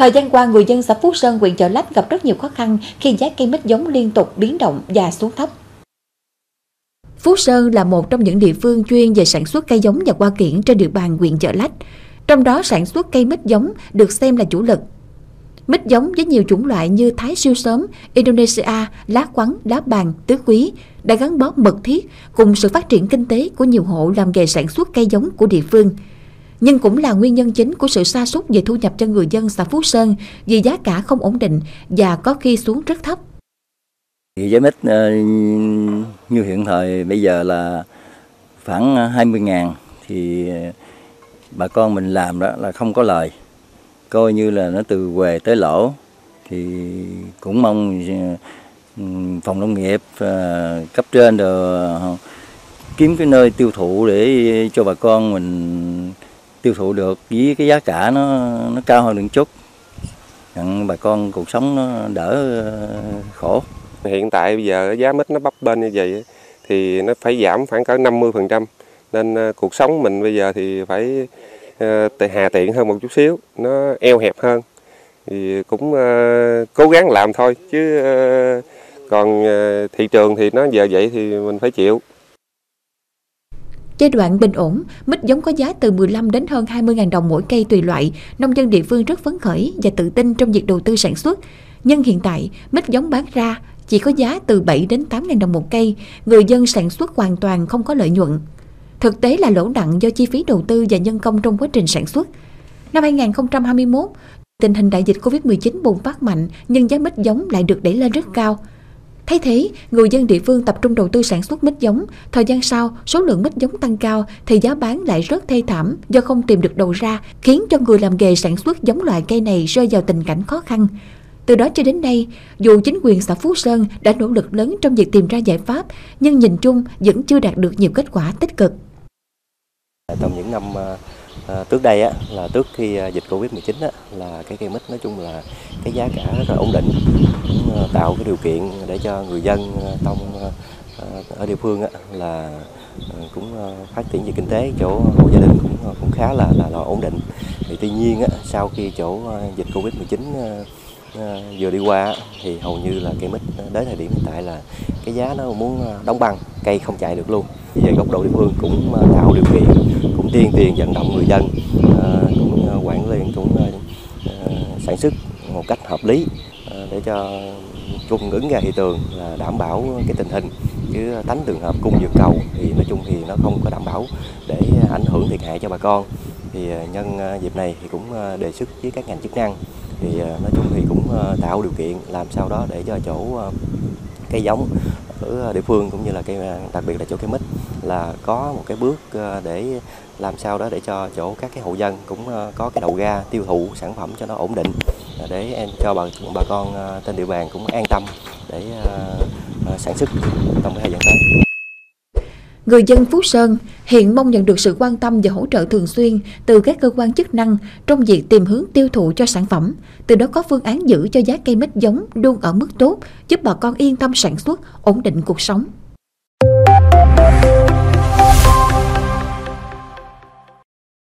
Thời gian qua, người dân xã Phú Sơn, huyện Chợ Lách gặp rất nhiều khó khăn khi giá cây mít giống liên tục biến động và xuống thấp. Phú Sơn là một trong những địa phương chuyên về sản xuất cây giống và hoa kiển trên địa bàn huyện Chợ Lách. Trong đó sản xuất cây mít giống được xem là chủ lực. Mít giống với nhiều chủng loại như Thái siêu sớm, Indonesia, lá quắn, lá bàn, tứ quý đã gắn bó mật thiết cùng sự phát triển kinh tế của nhiều hộ làm nghề sản xuất cây giống của địa phương. Nhưng cũng là nguyên nhân chính của sự sa sút về thu nhập cho người dân xã Phú Sơn, vì giá cả không ổn định và có khi xuống rất thấp. Giá mít ờ, như hiện thời, bây giờ là khoảng ờ, 20 ngàn thì ờ, bà con mình làm đó là không có lời coi như là nó từ về tới lỗ thì cũng mong phòng nông nghiệp cấp trên rồi kiếm cái nơi tiêu thụ để cho bà con mình tiêu thụ được với cái giá cả nó nó cao hơn được chút. Nhận bà con cuộc sống nó đỡ ờ, khổ. Hiện tại bây giờ giá mít nó bấp bênh như vậy thì nó phải giảm khoảng cỡ 50% nên ờ, cuộc sống mình bây giờ thì phải ờ, hà tiện hơn một chút xíu, nó eo hẹp hơn. Thì cũng cố gắng làm thôi, chứ còn thị trường thì nó giờ vậy thì mình phải chịu. Giai đoạn bình ổn, mít giống có giá từ 15 đến hơn 20.000 đồng mỗi cây tùy loại, nông dân địa phương rất phấn khởi và tự tin trong việc đầu tư sản xuất. Nhưng hiện tại, mít giống bán ra chỉ có giá từ 7 đến 8.000 đồng một cây, người dân sản xuất hoàn toàn không có lợi nhuận. Thực tế là lỗ nặng do chi phí đầu tư và nhân công trong quá trình sản xuất. Năm 2021, tình hình đại dịch Covid-19 bùng phát mạnh nhưng giá mít giống lại được đẩy lên rất cao – Thay thế, người dân địa phương tập trung đầu tư sản xuất mít giống. Thời gian sau, số lượng mít giống tăng cao thì giá bán lại rất thê thảm do không tìm được đầu ra, khiến cho người làm nghề sản xuất giống loại cây này rơi vào tình cảnh khó khăn. Từ đó cho đến nay, dù chính quyền xã Phú Sơn đã nỗ lực lớn trong việc tìm ra giải pháp, nhưng nhìn chung vẫn chưa đạt được nhiều kết quả tích cực. Trong những năm à, À, trước đây á, là trước khi ờ, dịch Covid-19 á, là cái cây mít nói chung là cái giá cả rất là ổn định cũng ờ, tạo cái điều kiện để cho người dân trong ở địa phương á, là cũng phát triển về kinh tế chỗ hộ gia đình cũng cũng khá là là, là ổn định. Thì tuy nhiên á, sau khi chỗ dịch Covid-19 vừa đi qua thì hầu như là cây mít đến thời điểm hiện tại là cái giá nó muốn đóng băng cây không chạy được luôn. Về góc độ địa phương cũng tạo điều kiện tuyên tiền vận động người dân ờ, cũng quản lý, cũng ờ, sản xuất một cách hợp lý ờ, để cho cung ứng ra thị trường là đảm bảo cái tình hình. Chứ tránh trường hợp cung vượt cầu thì nói chung thì nó không có đảm bảo để ảnh hưởng thiệt hại cho bà con. Thì nhân dịp này thì cũng đề xuất với các ngành chức năng. Thì nói chung thì cũng tạo điều kiện làm sao đó để cho chỗ cây giống ở ờ, địa phương cũng như là cây ờ, đặc biệt là chỗ cây mít là có một cái bước ờ, để làm sao đó để cho chỗ các cái hộ dân cũng có cái đầu ra tiêu thụ sản phẩm cho nó ổn định để em, cho bà bà con trên địa bàn cũng an tâm để sản xuất trong cái thời gian tới. Người dân Phú Sơn hiện mong nhận được sự quan tâm và hỗ trợ thường xuyên từ các cơ quan chức năng trong việc tìm hướng tiêu thụ cho sản phẩm, từ đó có phương án giữ cho giá cây mít giống luôn ở mức tốt, giúp bà con yên tâm sản xuất, ổn định cuộc sống.